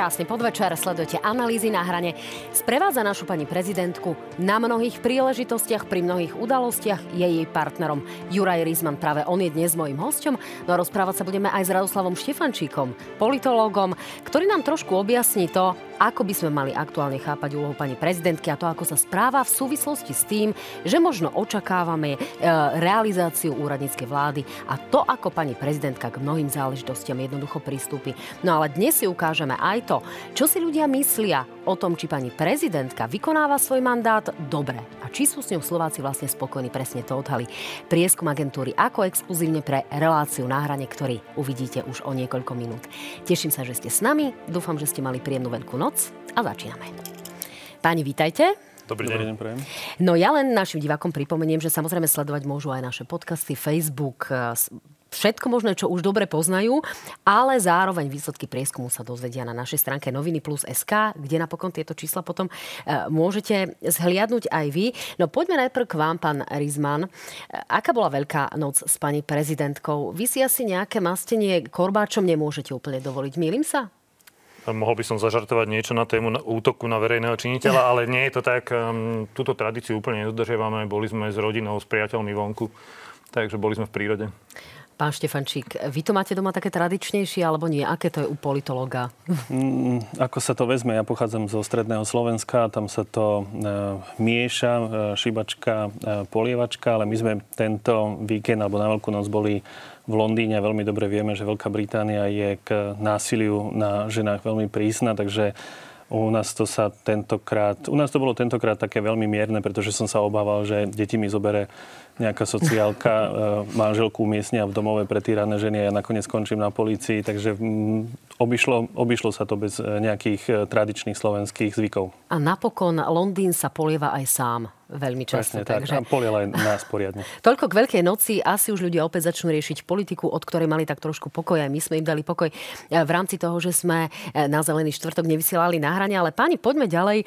Krásny podvečer, sledujete analýzy na hrane. Sprevádza našu pani prezidentku na mnohých príležitostiach, pri mnohých udalostiach je jej partnerom Juraj Rizman. Práve on je dnes mojim hostom. No a rozprávať sa budeme aj s Radoslavom Štefančíkom, politológom, ktorý nám trošku objasní to, ako by sme mali aktuálne chápať úlohu pani prezidentky a to, ako sa správa v súvislosti s tým, že možno očakávame e, realizáciu úradníckej vlády a to, ako pani prezidentka k mnohým záležitostiam jednoducho pristúpi. No ale dnes si ukážeme aj to, čo si ľudia myslia o tom, či pani prezidentka vykonáva svoj mandát dobre a či sú s ňou Slováci vlastne spokojní, presne to odhali prieskum agentúry ako exkluzívne pre reláciu na hrane, ktorý uvidíte už o niekoľko minút. Teším sa, že ste s nami, dúfam, že ste mali príjemnú veľkú noc a začíname. Páni, vítajte. Dobrý deň. Dobrý deň no ja len našim divákom pripomeniem, že samozrejme sledovať môžu aj naše podcasty, Facebook, všetko možné, čo už dobre poznajú, ale zároveň výsledky prieskumu sa dozvedia na našej stránke noviny plus SK, kde napokon tieto čísla potom e, môžete zhliadnúť aj vy. No poďme najprv k vám, pán Rizman. E, aká bola veľká noc s pani prezidentkou? Vy si asi nejaké mastenie korbáčom nemôžete úplne dovoliť. Mýlim sa? Mohol by som zažartovať niečo na tému útoku na verejného činiteľa, ale nie je to tak. Ehm, túto tradíciu úplne nedodržiavame. Boli sme s rodinou, s priateľmi vonku, takže boli sme v prírode. Pán Štefančík, vy to máte doma také tradičnejšie, alebo nie? Aké to je u politologa? Mm, ako sa to vezme? Ja pochádzam zo stredného Slovenska, tam sa to e, mieša, e, šibačka, e, polievačka, ale my sme tento víkend alebo na Veľkú noc boli v Londýne. Veľmi dobre vieme, že Veľká Británia je k násiliu na ženách veľmi prísna, takže u nás to sa tentokrát, u nás to bolo tentokrát také veľmi mierne, pretože som sa obával, že deti mi zobere nejaká sociálka e, manželku umiestnia v domove pre týrané ženy a ja nakoniec skončím na polícii, takže mm, obišlo, obišlo sa to bez e, nejakých e, tradičných slovenských zvykov. A napokon Londýn sa polieva aj sám veľmi často. Presne, takže... tak. A nás poriadne. Toľko k Veľkej noci. Asi už ľudia opäť začnú riešiť politiku, od ktorej mali tak trošku pokoj. Aj my sme im dali pokoj v rámci toho, že sme na Zelený štvrtok nevysielali na hrane. Ale páni, poďme ďalej.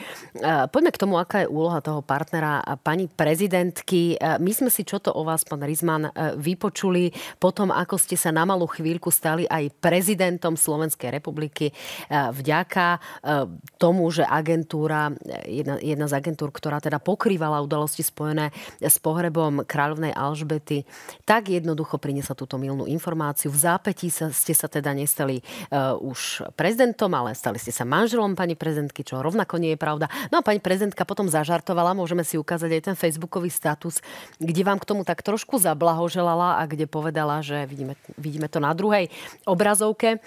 Poďme k tomu, aká je úloha toho partnera pani prezidentky. My sme si čo to o vás, pán Rizman, e, vypočuli potom, ako ste sa na malú chvíľku stali aj prezidentom Slovenskej republiky e, vďaka e, tomu, že agentúra, jedna, jedna z agentúr, ktorá teda pokrývala udalosti spojené s pohrebom kráľovnej Alžbety, tak jednoducho priniesla túto milnú informáciu. V zápätí sa, ste sa teda nestali uh, už prezidentom, ale stali ste sa manželom pani prezidentky, čo rovnako nie je pravda. No a pani prezidentka potom zažartovala, môžeme si ukázať aj ten facebookový status, kde vám k tomu tak trošku zablahoželala a kde povedala, že vidíme, vidíme to na druhej obrazovke, e,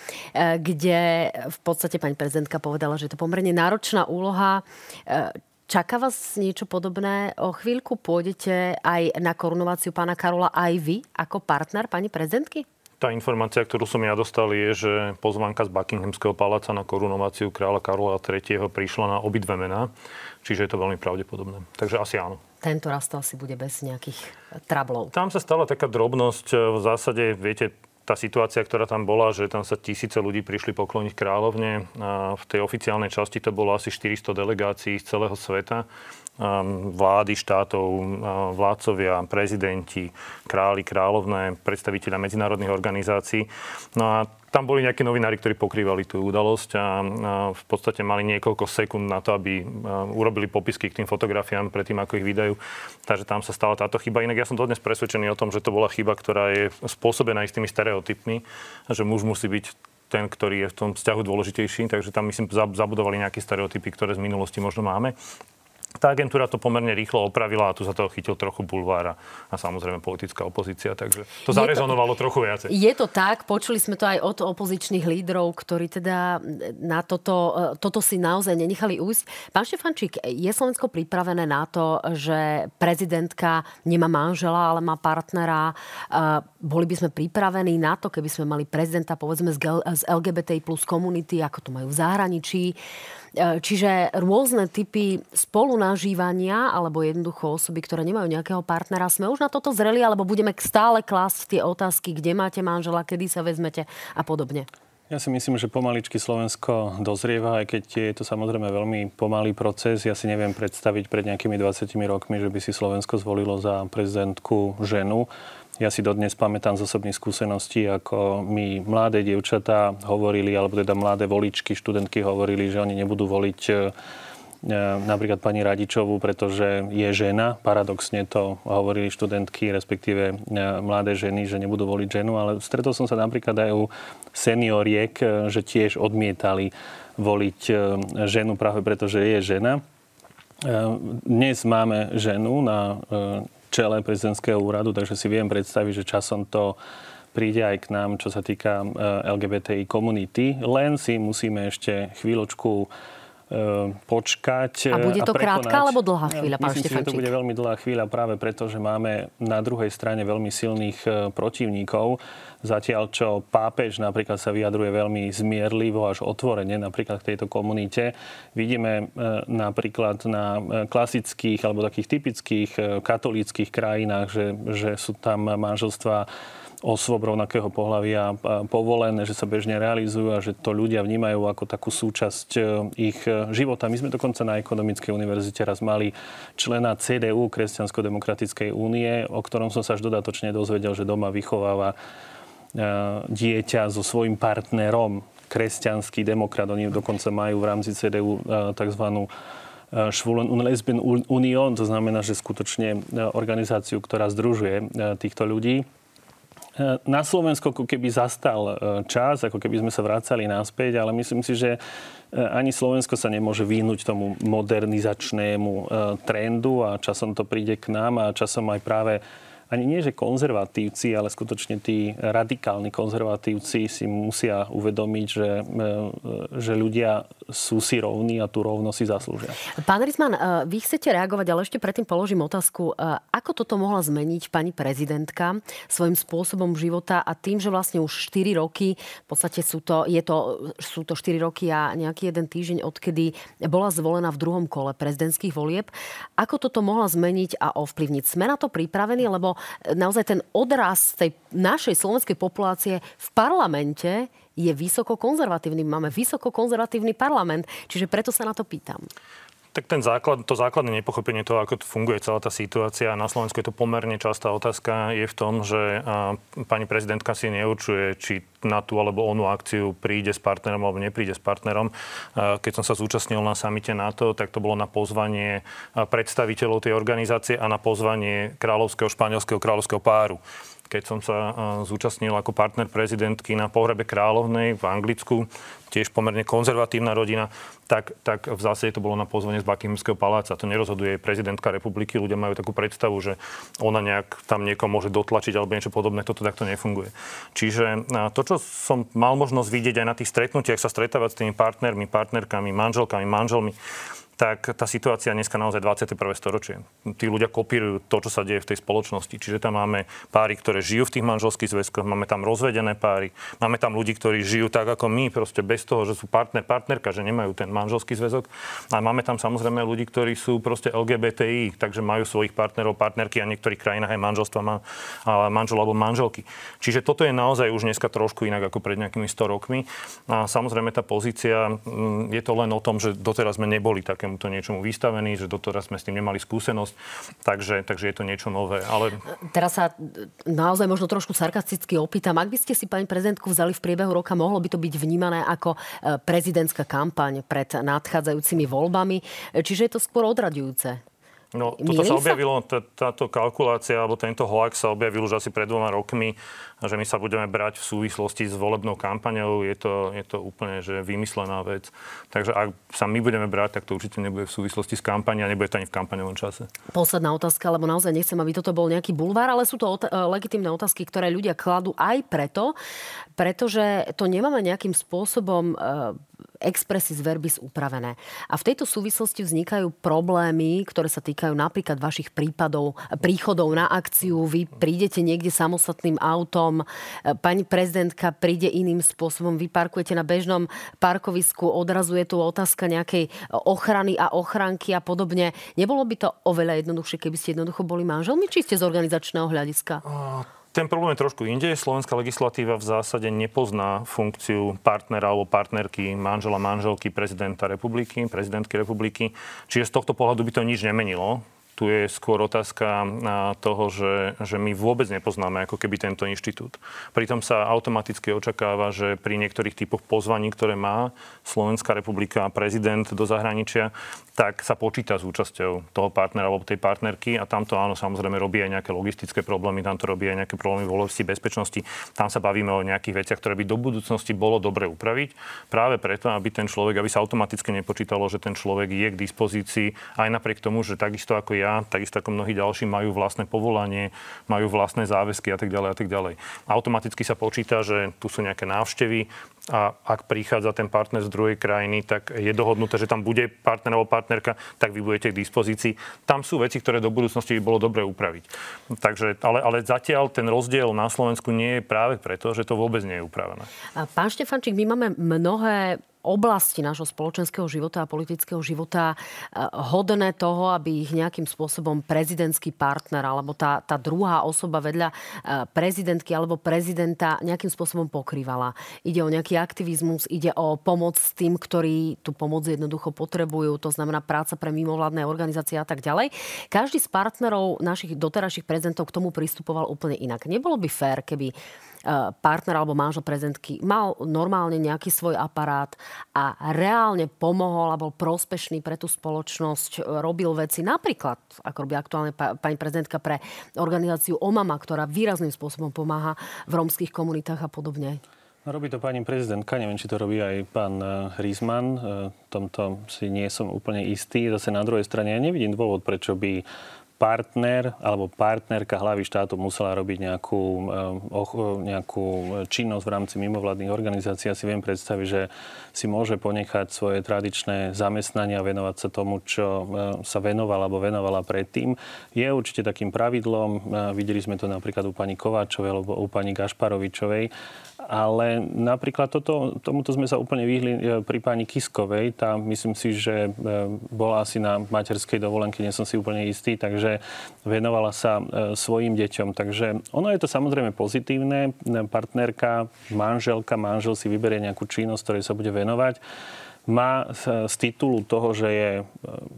kde v podstate pani prezidentka povedala, že je to pomerne náročná úloha. E, čaká vás niečo podobné? O chvíľku pôjdete aj na korunováciu pána Karola aj vy ako partner pani prezidentky? Tá informácia, ktorú som ja dostal, je, že pozvanka z Buckinghamského paláca na korunováciu kráľa Karola III. prišla na obidve mená, čiže je to veľmi pravdepodobné. Takže asi áno tento raz to asi bude bez nejakých trablov. Tam sa stala taká drobnosť. V zásade, viete, tá situácia, ktorá tam bola, že tam sa tisíce ľudí prišli pokloniť kráľovne. A v tej oficiálnej časti to bolo asi 400 delegácií z celého sveta. Vlády štátov, vládcovia, prezidenti, králi, kráľovné, predstaviteľa medzinárodných organizácií. No a tam boli nejakí novinári, ktorí pokrývali tú udalosť a, v podstate mali niekoľko sekúnd na to, aby urobili popisky k tým fotografiám predtým, ako ich vydajú. Takže tam sa stala táto chyba. Inak ja som dodnes presvedčený o tom, že to bola chyba, ktorá je spôsobená istými stereotypmi, že muž musí byť ten, ktorý je v tom vzťahu dôležitejší, takže tam myslím zabudovali nejaké stereotypy, ktoré z minulosti možno máme. Tá agentúra to pomerne rýchlo opravila a tu sa toho chytil trochu bulvára a samozrejme politická opozícia, takže to je zarezonovalo to, trochu viacej. Je to tak, počuli sme to aj od opozičných lídrov, ktorí teda na toto, e, toto si naozaj nenechali újsť. Pán Štefančík, je Slovensko pripravené na to, že prezidentka nemá manžela, ale má partnera? E, boli by sme pripravení na to, keby sme mali prezidenta povedzme z LGBT plus komunity, ako to majú v zahraničí? E, čiže rôzne typy spolunažívania alebo jednoducho osoby, ktoré nemajú nejakého partnera, sme už na toto zreli, alebo budeme stále klásť tie otázky, kde máte manžela, kedy sa vezmete a podobne? Ja si myslím, že pomaličky Slovensko dozrieva, aj keď je to samozrejme veľmi pomalý proces. Ja si neviem predstaviť pred nejakými 20 rokmi, že by si Slovensko zvolilo za prezidentku ženu. Ja si dodnes pamätám z osobných skúseností, ako mi mladé dievčatá hovorili, alebo teda mladé voličky, študentky hovorili, že oni nebudú voliť e, napríklad pani Radičovú, pretože je žena. Paradoxne to hovorili študentky, respektíve e, mladé ženy, že nebudú voliť ženu, ale stretol som sa napríklad aj u senioriek, e, že tiež odmietali voliť ženu práve preto, že je žena. Dnes máme ženu na čele prezidentského úradu, takže si viem predstaviť, že časom to príde aj k nám, čo sa týka e, LGBTI komunity. Len si musíme ešte chvíľočku počkať. A bude to a krátka alebo dlhá chvíľa, pán Myslím si, že to bude veľmi dlhá chvíľa práve preto, že máme na druhej strane veľmi silných e, protivníkov. Zatiaľ, čo pápež napríklad sa vyjadruje veľmi zmierlivo až otvorene napríklad k tejto komunite, vidíme e, napríklad na e, klasických alebo takých typických e, katolíckých krajinách, že, že sú tam manželstva osôb rovnakého pohľavia povolené, že sa bežne realizujú a že to ľudia vnímajú ako takú súčasť ich života. My sme dokonca na Ekonomickej univerzite raz mali člena CDU, Kresťansko-demokratickej únie, o ktorom som sa až dodatočne dozvedel, že doma vychováva E, dieťa so svojím partnerom, kresťanský demokrat. Oni dokonca majú v rámci CDU e, tzv. Schwulen und Lesbian Union, to znamená, že skutočne e, organizáciu, ktorá združuje týchto ľudí. Na Slovensku ako keby zastal čas, ako keby sme sa vracali naspäť, ale myslím si, že ani Slovensko sa nemôže vyhnúť tomu modernizačnému trendu a časom to príde k nám a časom aj práve ani nie, že konzervatívci, ale skutočne tí radikálni konzervatívci si musia uvedomiť, že, e, že ľudia sú si rovní a tú rovnosť si zaslúžia. Pán Rizman, e, vy chcete reagovať, ale ešte predtým položím otázku. E, ako toto mohla zmeniť pani prezidentka svojim spôsobom života a tým, že vlastne už 4 roky, v podstate sú to, je to, sú to 4 roky a nejaký jeden týždeň, odkedy bola zvolená v druhom kole prezidentských volieb. Ako toto mohla zmeniť a ovplyvniť? Sme na to pripravení, lebo naozaj ten odraz tej našej slovenskej populácie v parlamente je vysoko konzervatívny. Máme vysoko konzervatívny parlament, čiže preto sa na to pýtam. Tak ten základ, to základné nepochopenie toho, ako funguje celá tá situácia, na Slovensku je to pomerne častá otázka, je v tom, že pani prezidentka si neurčuje, či na tú alebo onú akciu príde s partnerom alebo nepríde s partnerom. Keď som sa zúčastnil na samite NATO, tak to bolo na pozvanie predstaviteľov tej organizácie a na pozvanie kráľovského, španielského kráľovského páru keď som sa zúčastnil ako partner prezidentky na pohrebe kráľovnej v Anglicku, tiež pomerne konzervatívna rodina, tak, tak v zásade to bolo na pozvanie z Buckinghamského paláca. To nerozhoduje prezidentka republiky. Ľudia majú takú predstavu, že ona nejak tam niekoho môže dotlačiť alebo niečo podobné. Toto takto nefunguje. Čiže to, čo som mal možnosť vidieť aj na tých stretnutiach, sa stretávať s tými partnermi, partnerkami, manželkami, manželmi, tak tá situácia dneska naozaj 21. storočie. Tí ľudia kopírujú to, čo sa deje v tej spoločnosti. Čiže tam máme páry, ktoré žijú v tých manželských zväzkoch, máme tam rozvedené páry, máme tam ľudí, ktorí žijú tak ako my, proste bez toho, že sú partner, partnerka, že nemajú ten manželský zväzok. A máme tam samozrejme ľudí, ktorí sú proste LGBTI, takže majú svojich partnerov, partnerky a v niektorých krajinách aj manželstva má manžel alebo manželky. Čiže toto je naozaj už dneska trošku inak ako pred nejakými 100 rokmi. A samozrejme tá pozícia, mm, je to len o tom, že doteraz sme neboli také takémuto niečomu vystavení, že doteraz sme s tým nemali skúsenosť, takže, takže je to niečo nové. Ale... Teraz sa naozaj možno trošku sarkasticky opýtam, ak by ste si pani prezidentku vzali v priebehu roka, mohlo by to byť vnímané ako e, prezidentská kampaň pred nadchádzajúcimi voľbami, čiže je to skôr odraďujúce. No, toto sa objavilo, táto kalkulácia, alebo tento hoax sa objavil už asi pred dvoma rokmi že my sa budeme brať v súvislosti s volebnou kampaňou, je to, je to úplne že vymyslená vec. Takže ak sa my budeme brať, tak to určite nebude v súvislosti s kampaňou a nebude to ani v kampaňovom čase. Posledná otázka, lebo naozaj nechcem, aby toto bol nejaký bulvár, ale sú to ot- legitimné otázky, ktoré ľudia kladú aj preto, pretože to nemáme nejakým spôsobom e, expressis verbis upravené. A v tejto súvislosti vznikajú problémy, ktoré sa týkajú napríklad vašich prípadov, príchodov na akciu. Vy prídete niekde samostatným autom, pani prezidentka príde iným spôsobom, vy parkujete na bežnom parkovisku, odrazuje tu otázka nejakej ochrany a ochranky a podobne. Nebolo by to oveľa jednoduchšie, keby ste jednoducho boli manželmi, či ste z organizačného hľadiska? Ten problém je trošku inde. Slovenská legislatíva v zásade nepozná funkciu partnera alebo partnerky, manžela, manželky prezidenta republiky, prezidentky republiky. Čiže z tohto pohľadu by to nič nemenilo Tu je skôr otázka toho, že, že my vôbec nepoznáme ako keby tento inštitút. Pritom sa automaticky očakáva, že pri niektorých typoch pozvaní, ktoré má Slovenská republika a prezident do zahraničia, tak sa počíta s účasťou toho partnera alebo tej partnerky a tam to áno, samozrejme robí aj nejaké logistické problémy, tam to robí aj nejaké problémy v oblasti bezpečnosti. Tam sa bavíme o nejakých veciach, ktoré by do budúcnosti bolo dobre upraviť. Práve preto, aby ten človek, aby sa automaticky nepočítalo, že ten človek je k dispozícii aj napriek tomu, že takisto ako ja, takisto ako mnohí ďalší majú vlastné povolanie, majú vlastné záväzky a tak ďalej a tak ďalej. Automaticky sa počíta, že tu sú nejaké návštevy a ak prichádza ten partner z druhej krajiny, tak je dohodnuté, že tam bude partner alebo partnerka, tak vy budete k dispozícii. Tam sú veci, ktoré do budúcnosti by bolo dobre upraviť. Takže, ale, ale zatiaľ ten rozdiel na Slovensku nie je práve preto, že to vôbec nie je upravené. Pán Štefančík, my máme mnohé oblasti nášho spoločenského života a politického života eh, hodné toho, aby ich nejakým spôsobom prezidentský partner alebo tá, tá druhá osoba vedľa eh, prezidentky alebo prezidenta nejakým spôsobom pokrývala. Ide o nejaký aktivizmus, ide o pomoc tým, ktorí tú pomoc jednoducho potrebujú, to znamená práca pre mimovládne organizácie a tak ďalej. Každý z partnerov našich doterajších prezidentov k tomu pristupoval úplne inak. Nebolo by fér, keby partner alebo manžel prezidentky mal normálne nejaký svoj aparát a reálne pomohol a bol prospešný pre tú spoločnosť, eh, robil veci napríklad, ako robí aktuálne pani prezidentka pre organizáciu OMAMA, ktorá výrazným spôsobom pomáha v rómskych komunitách a podobne. No, robí to pani prezidentka, neviem, či to robí aj pán Hrizman. Eh, tomto si nie som úplne istý. Zase na druhej strane ja nevidím dôvod, prečo by partner alebo partnerka hlavy štátu musela robiť nejakú, eh, nejakú činnosť v rámci mimovládnych organizácií. Ja si viem predstaviť, že si môže ponechať svoje tradičné zamestnania a venovať sa tomu, čo eh, sa venovala alebo venovala predtým. Je určite takým pravidlom, eh, videli sme to napríklad u pani Kováčovej alebo u pani Gašparovičovej, ale napríklad toto, tomuto sme sa úplne vyhli pri pani Kiskovej. Tá myslím si, že bola asi na materskej dovolenke, nie som si úplne istý, takže že venovala sa e, svojim deťom. Takže ono je to samozrejme pozitívne. Partnerka, manželka, manžel si vyberie nejakú činnosť, ktorej sa bude venovať. Má z titulu toho, že je e,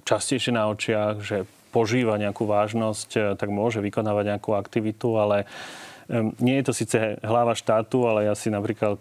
častejšie na očiach, že požíva nejakú vážnosť, e, tak môže vykonávať nejakú aktivitu, ale nie je to síce hlava štátu, ale ja si napríklad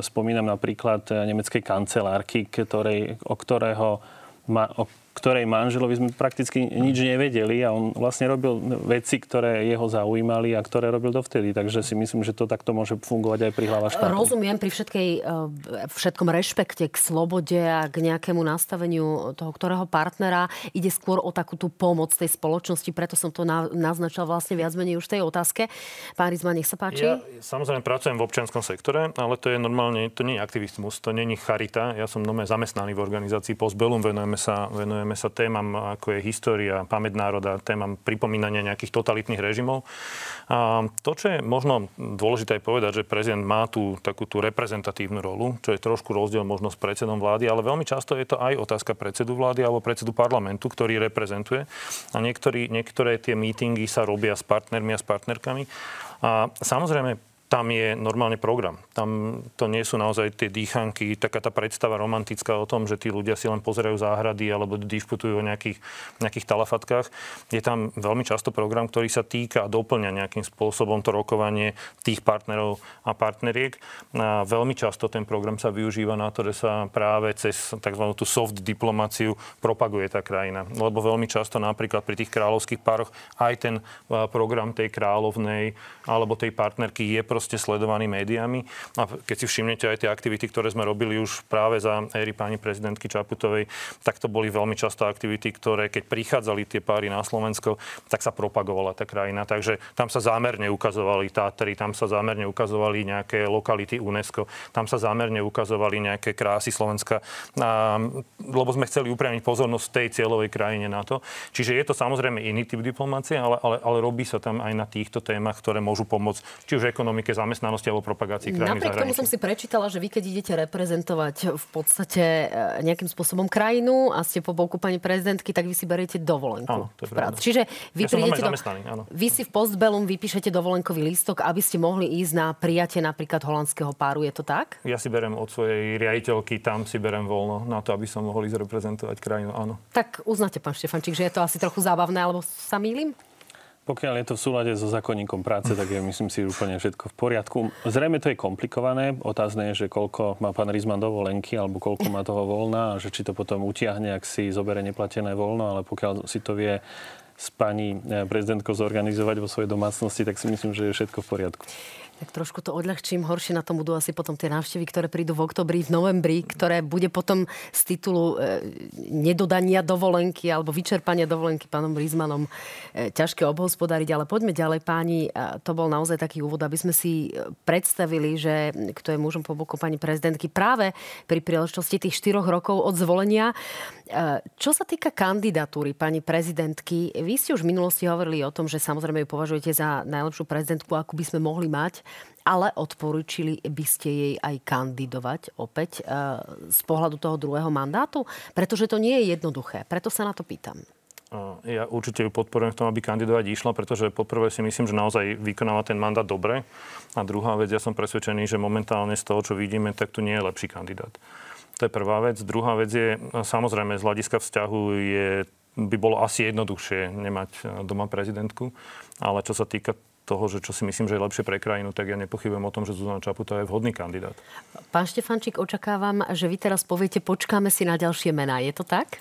spomínam napríklad nemeckej kancelárky, ktorej, o ktorého ma, o ktorej manželovi sme prakticky nič nevedeli a on vlastne robil veci, ktoré jeho zaujímali a ktoré robil dovtedy. Takže si myslím, že to takto môže fungovať aj pri hlava štátu. Rozumiem pri všetkej, eh, všetkom rešpekte k slobode a k nejakému nastaveniu toho, ktorého partnera ide skôr o takú tú pomoc tej spoločnosti, preto som to naznačil vlastne viac menej už v tej otázke. Pán Rizma, nech sa páči. Ja samozrejme pracujem v občianskom sektore, ale to je normálne, to nie je aktivizmus, to nie je charita. Ja som normálne zamestnaný v organizácii Postbellum, venujeme sa, venujeme venujeme sa témam, ako je história, pamäť národa, témam pripomínania nejakých totalitných režimov. A to, čo je možno dôležité povedať, že prezident má tú takú tú reprezentatívnu rolu, čo je trošku rozdiel možno s predsedom vlády, ale veľmi často je to aj otázka predsedu vlády alebo predsedu parlamentu, ktorý reprezentuje. A niektorý, niektoré tie mítingy sa robia s partnermi a s partnerkami. A samozrejme, tam je normálne program. Tam to nie sú naozaj tie dýchanky, taká tá predstava romantická o tom, že tí ľudia si len pozerajú záhrady alebo diskutujú o nejakých, nejakých talafatkách. Je tam veľmi často program, ktorý sa týka a doplňa nejakým spôsobom to rokovanie tých partnerov a partneriek. A veľmi často ten program sa využíva na to, že sa práve cez tzv. tú soft diplomáciu propaguje tá krajina. Lebo veľmi často napríklad pri tých kráľovských pároch aj ten program tej kráľovnej alebo tej partnerky je proste proste sledovaný médiami. A keď si všimnete aj tie aktivity, ktoré sme robili už práve za éry pani prezidentky Čaputovej, tak to boli veľmi často aktivity, ktoré keď prichádzali tie páry na Slovensko, tak sa propagovala tá krajina. Takže tam sa zámerne ukazovali Tátry, tam sa zámerne ukazovali nejaké lokality UNESCO, tam sa zámerne ukazovali nejaké krásy Slovenska, a, lebo sme chceli upriamiť pozornosť tej cieľovej krajine na to. Čiže je to samozrejme iný typ diplomácie, ale, ale, ale robí sa tam aj na týchto témach, ktoré môžu pomôcť či už ekonomike politike zamestnanosti alebo propagácii krajiny Napriek tomu som si prečítala, že vy keď idete reprezentovať v podstate e, nejakým spôsobom krajinu a ste po boku pani prezidentky, tak vy si beriete dovolenku áno, to je v práci. Čiže vy, ja prídete do... áno. vy si v postbelum vypíšete dovolenkový lístok, aby ste mohli ísť na prijatie napríklad holandského páru. Je to tak? Ja si berem od svojej riaditeľky, tam si berem voľno na to, aby som mohol ísť reprezentovať krajinu, áno. Tak uznáte, pán Štefančík, že je to asi trochu zábavné, alebo sa mýlim? Pokiaľ je to v súlade so zákonníkom práce, tak je myslím si úplne všetko v poriadku. Zrejme to je komplikované. Otázne je, že koľko má pán Rizman dovolenky alebo koľko má toho voľna a že či to potom utiahne, ak si zobere neplatené voľno, ale pokiaľ si to vie s pani eh, prezidentkou zorganizovať vo svojej domácnosti, tak si myslím, že je všetko v poriadku tak trošku to odľahčím. Horšie na tom budú asi potom tie návštevy, ktoré prídu v oktobri, v novembri, ktoré bude potom z titulu e, nedodania dovolenky alebo vyčerpania dovolenky pánom Rizmanom e, ťažké obhospodariť. Ale poďme ďalej, páni. E, to bol naozaj taký úvod, aby sme si e, predstavili, že kto je mužom po boku pani prezidentky práve pri príležitosti tých štyroch rokov od zvolenia. E, čo sa týka kandidatúry pani prezidentky, vy ste už v minulosti hovorili o tom, že samozrejme ju považujete za najlepšiu prezidentku, akú by sme mohli mať ale odporúčili by ste jej aj kandidovať opäť e, z pohľadu toho druhého mandátu? Pretože to nie je jednoduché. Preto sa na to pýtam. Ja určite ju podporujem v tom, aby kandidovať išla, pretože poprvé si myslím, že naozaj vykonáva ten mandát dobre. A druhá vec, ja som presvedčený, že momentálne z toho, čo vidíme, tak tu nie je lepší kandidát. To je prvá vec. Druhá vec je, samozrejme, z hľadiska vzťahu je, by bolo asi jednoduchšie nemať e, doma prezidentku, ale čo sa týka toho, že čo si myslím, že je lepšie pre krajinu, tak ja nepochybujem o tom, že Zuzana Čaputová je vhodný kandidát. Pán Štefančík, očakávam, že vy teraz poviete, počkáme si na ďalšie mená. Je to tak?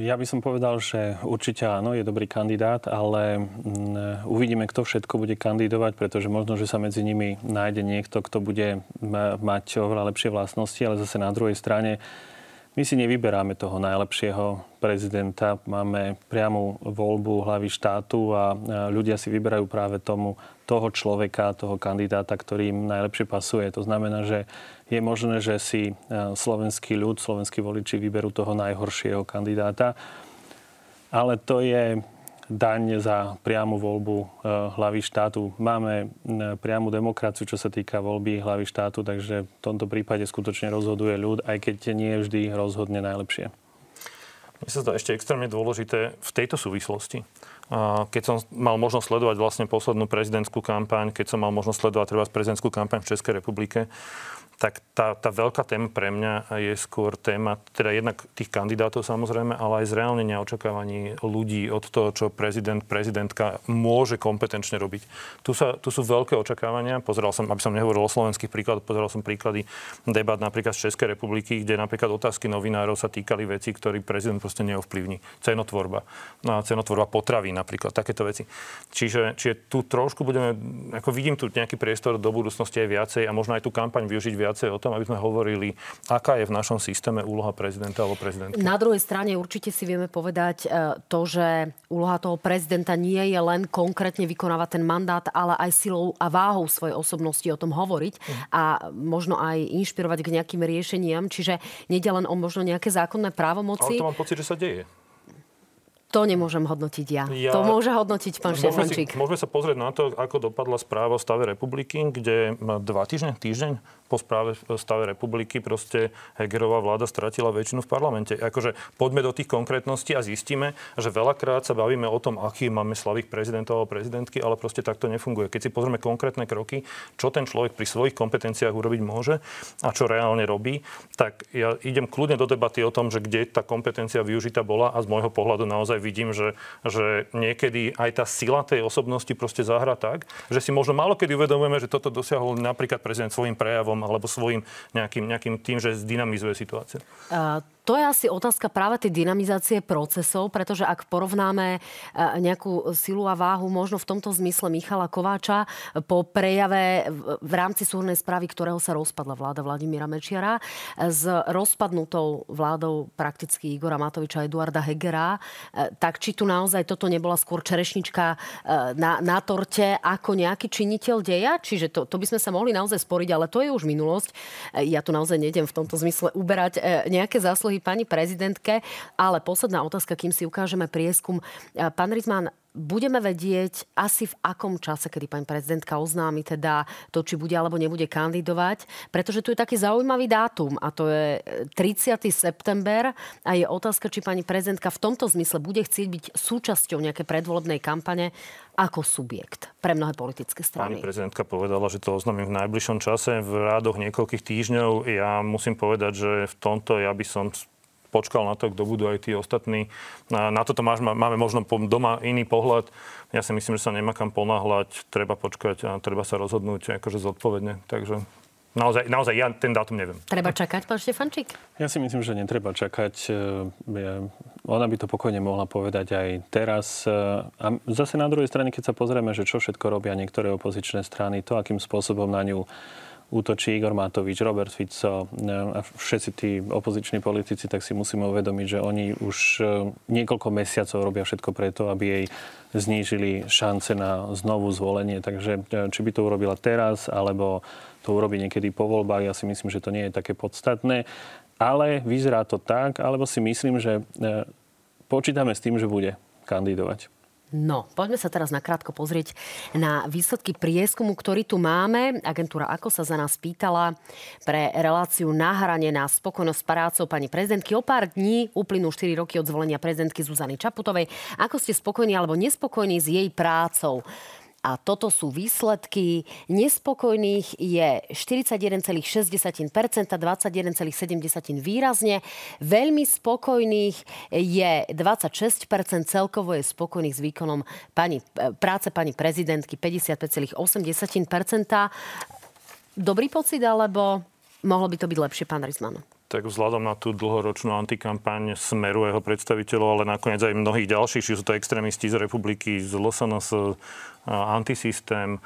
Ja by som povedal, že určite áno, je dobrý kandidát, ale mm, uvidíme, kto všetko bude kandidovať, pretože možno, že sa medzi nimi nájde niekto, kto bude mať oveľa lepšie vlastnosti, ale zase na druhej strane my si nevyberáme toho najlepšieho prezidenta. Máme priamu voľbu hlavy štátu a ľudia si vyberajú práve tomu toho človeka, toho kandidáta, ktorý im najlepšie pasuje. To znamená, že je možné, že si slovenský ľud, slovenskí voliči vyberú toho najhoršieho kandidáta. Ale to je daň za priamu voľbu e, hlavy štátu. Máme priamu demokraciu, čo sa týka voľby hlavy štátu, takže v tomto prípade skutočne rozhoduje ľud, aj keď nie vždy rozhodne najlepšie. Mne sa zdá ešte extrémne dôležité v tejto súvislosti. Keď som mal možnosť sledovať vlastne poslednú prezidentskú kampaň, keď som mal možnosť sledovať treba prezidentskú kampaň v Českej republike, tak tá, tá veľká téma pre mňa je skôr téma, teda jednak tých kandidátov samozrejme, ale aj zreálnenia očakávaní ľudí od toho, čo prezident, prezidentka môže kompetenčne robiť. Tu, sa, tu sú veľké očakávania. Pozeral som, aby som nehovoril o slovenských príkladoch, pozeral som príklady debat napríklad z Českej republiky, kde napríklad otázky novinárov sa týkali veci, ktorý prezident proste neovplyvní. Cenotvorba. No, cenotvorba potravy napríklad, takéto veci. Čiže, čiže tu trošku budeme, ako vidím tu nejaký priestor do budúcnosti aj viacej a možno aj tú kampaň využiť viac viacej o tom, aby sme hovorili, aká je v našom systéme úloha prezidenta alebo prezidentky. Na druhej strane určite si vieme povedať e, to, že úloha toho prezidenta nie je len konkrétne vykonávať ten mandát, ale aj silou a váhou svojej osobnosti o tom hovoriť a možno aj inšpirovať k nejakým riešeniam. Čiže nejde len o možno nejaké zákonné právomoci. Ale to mám pocit, že sa deje. To nemôžem hodnotiť ja. ja to môže hodnotiť pán môžeme Štefančík. Si, môžeme sa pozrieť na to, ako dopadla správa o stave republiky, kde dva týždne, týždeň po správe v stave republiky proste Hegerová vláda stratila väčšinu v parlamente. Akože poďme do tých konkrétností a zistíme, že veľakrát sa bavíme o tom, aký máme slavých prezidentov a prezidentky, ale proste takto nefunguje. Keď si pozrieme konkrétne kroky, čo ten človek pri svojich kompetenciách urobiť môže a čo reálne robí, tak ja idem kľudne do debaty o tom, že kde tá kompetencia využitá bola a z môjho pohľadu naozaj vidím, že, že niekedy aj tá sila tej osobnosti proste zahra tak, že si možno málo kedy uvedomujeme, že toto dosiahol napríklad prezident svojim prejavom alebo svojim nejakým, nejakým tým, že zdynamizuje situáciu? Uh, to je asi otázka práve tej dynamizácie procesov, pretože ak porovnáme e, nejakú silu a váhu možno v tomto zmysle Michala Kováča po prejave v rámci súhrnej správy, ktorého sa rozpadla vláda Vladimíra Mečiara s rozpadnutou vládou prakticky Igora Matoviča a Eduarda Hegera, e, tak či tu naozaj toto nebola skôr čerešnička e, na, na torte ako nejaký činiteľ deja? Čiže to, to by sme sa mohli naozaj sporiť, ale to je už minulosť. Ja tu naozaj nejdem v tomto zmysle uberať nejaké zásluhy zásluhy pani prezidentke. Ale posledná otázka, kým si ukážeme prieskum. Pán Rizman, budeme vedieť asi v akom čase, kedy pani prezidentka oznámi teda to, či bude alebo nebude kandidovať, pretože tu je taký zaujímavý dátum a to je 30. september a je otázka, či pani prezidentka v tomto zmysle bude chcieť byť súčasťou nejakej predvolebnej kampane ako subjekt pre mnohé politické strany. Pani prezidentka povedala, že to oznámim v najbližšom čase, v rádoch niekoľkých týždňov. Ja musím povedať, že v tomto ja by som počkal na to, kto budú aj tí ostatní. Na toto máš, máme možno doma iný pohľad. Ja si myslím, že sa nemá kam ponáhľať, treba počkať a treba sa rozhodnúť akože zodpovedne. Takže Naozaj, naozaj ja ten dátum neviem. Treba čakať, pán Štefančík? Ja si myslím, že netreba čakať. E, ona by to pokojne mohla povedať aj teraz. E, a zase na druhej strane, keď sa pozrieme, že čo všetko robia niektoré opozičné strany, to, akým spôsobom na ňu útočí Igor Matovič, Robert Fico a všetci tí opoziční politici, tak si musíme uvedomiť, že oni už e, niekoľko mesiacov robia všetko preto, aby jej znížili šance na znovu zvolenie. Takže e, či by to urobila teraz, alebo to urobí niekedy po voľbách, ja si myslím, že to nie je také podstatné. Ale vyzerá to tak, alebo si myslím, že e, počítame s tým, že bude kandidovať. No, poďme sa teraz nakrátko pozrieť na výsledky prieskumu, ktorý tu máme. Agentúra Ako sa za nás pýtala pre reláciu na hrane na spokojnosť prácou pani prezidentky. O pár dní uplynú 4 roky od zvolenia prezidentky Zuzany Čaputovej. Ako ste spokojní alebo nespokojní s jej prácou? A toto sú výsledky. Nespokojných je 41,6%, 21,7% výrazne. Veľmi spokojných je 26%, celkovo je spokojných s výkonom pani, práce pani prezidentky 55,8%. Dobrý pocit, alebo mohlo by to byť lepšie, pán Rizman? Tak vzhľadom na tú dlhoročnú antikampaň Smeru jeho predstaviteľov, ale nakoniec aj mnohých ďalších, či sú to extrémisti z republiky, z LSNS, antisystém,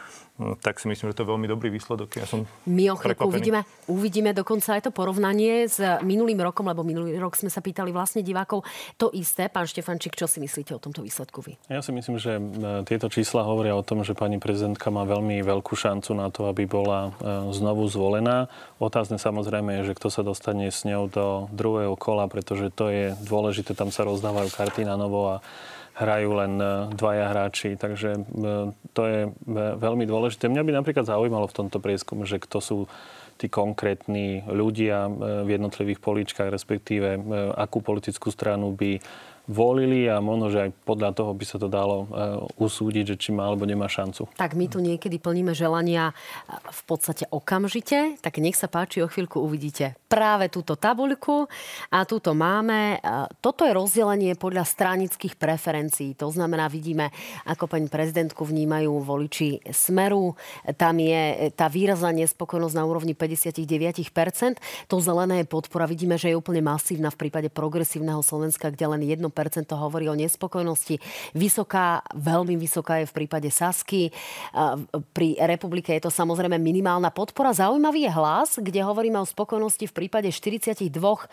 tak si myslím, že to je veľmi dobrý výsledok. Ja som My o chvíľku uvidíme, uvidíme dokonca aj to porovnanie s minulým rokom, lebo minulý rok sme sa pýtali vlastne divákov to isté. Pán Štefančík, čo si myslíte o tomto výsledku vy? Ja si myslím, že tieto čísla hovoria o tom, že pani prezidentka má veľmi veľkú šancu na to, aby bola znovu zvolená. Otázne samozrejme je, že kto sa dostane s ňou do druhého kola, pretože to je dôležité, tam sa rozdávajú karty na novo a hrajú len e, dvaja hráči, takže e, to je e, veľmi dôležité. Mňa by napríklad zaujímalo v tomto prieskume, že kto sú tí konkrétni ľudia v jednotlivých poličkách, respektíve akú politickú stranu by volili a možno, že aj podľa toho by sa to dalo e, usúdiť, že či má alebo nemá šancu. Tak my tu niekedy plníme želania e, v podstate okamžite, tak nech sa páči, o chvíľku uvidíte práve túto tabuľku a túto máme. E, toto je rozdelenie podľa stranických preferencií. To znamená, vidíme, ako pani prezidentku vnímajú voliči Smeru. Tam je tá výrazná nespokojnosť na úrovni 59%. To zelené je podpora. Vidíme, že je úplne masívna v prípade progresívneho Slovenska, kde len 1 hovorí o nespokojnosti. Vysoká, veľmi vysoká je v prípade Sasky. Pri republike je to samozrejme minimálna podpora. Zaujímavý je hlas, kde hovoríme o spokojnosti v prípade 42%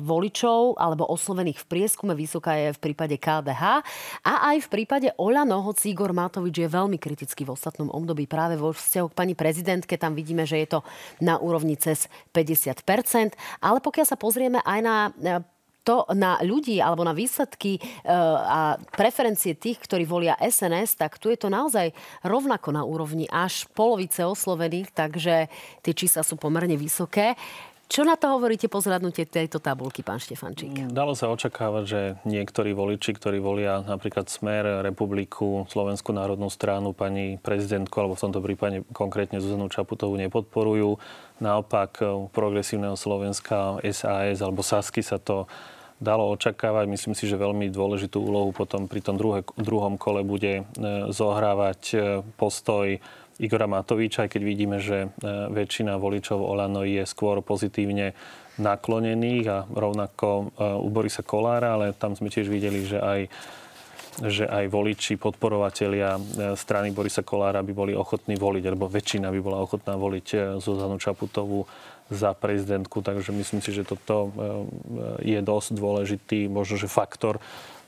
voličov alebo oslovených v prieskume. Vysoká je v prípade KDH. A aj v prípade Oľano, hoci Igor Matovič je veľmi kritický v ostatnom období práve vo vzťahu k pani prezidentke. Tam vidíme, že je to na úrovni cez 50% Ale pokiaľ sa pozrieme aj na to na ľudí alebo na výsledky e, a preferencie tých, ktorí volia SNS, tak tu je to naozaj rovnako na úrovni až polovice oslovených, takže tie čísla sú pomerne vysoké. Čo na to hovoríte po zhľadnutie tejto tabulky, pán Štefančík? Dalo sa očakávať, že niektorí voliči, ktorí volia napríklad Smer, Republiku, Slovenskú národnú stranu, pani prezidentku, alebo v tomto prípade konkrétne Zuzanu Čaputovú nepodporujú. Naopak progresívneho Slovenska, SAS alebo Sasky sa to dalo očakávať. Myslím si, že veľmi dôležitú úlohu potom pri tom druhé, druhom kole bude e, zohrávať e, postoj Igora Matoviča, aj keď vidíme, že e, väčšina voličov Olano je skôr pozitívne naklonených a rovnako u Borisa Kolára, ale tam sme tiež videli, že aj že aj voliči, podporovatelia strany Borisa Kolára by boli ochotní voliť, alebo väčšina by bola ochotná voliť Zuzanu Čaputovú za prezidentku, takže myslím si, že toto e, je dosť dôležitý možno, že faktor,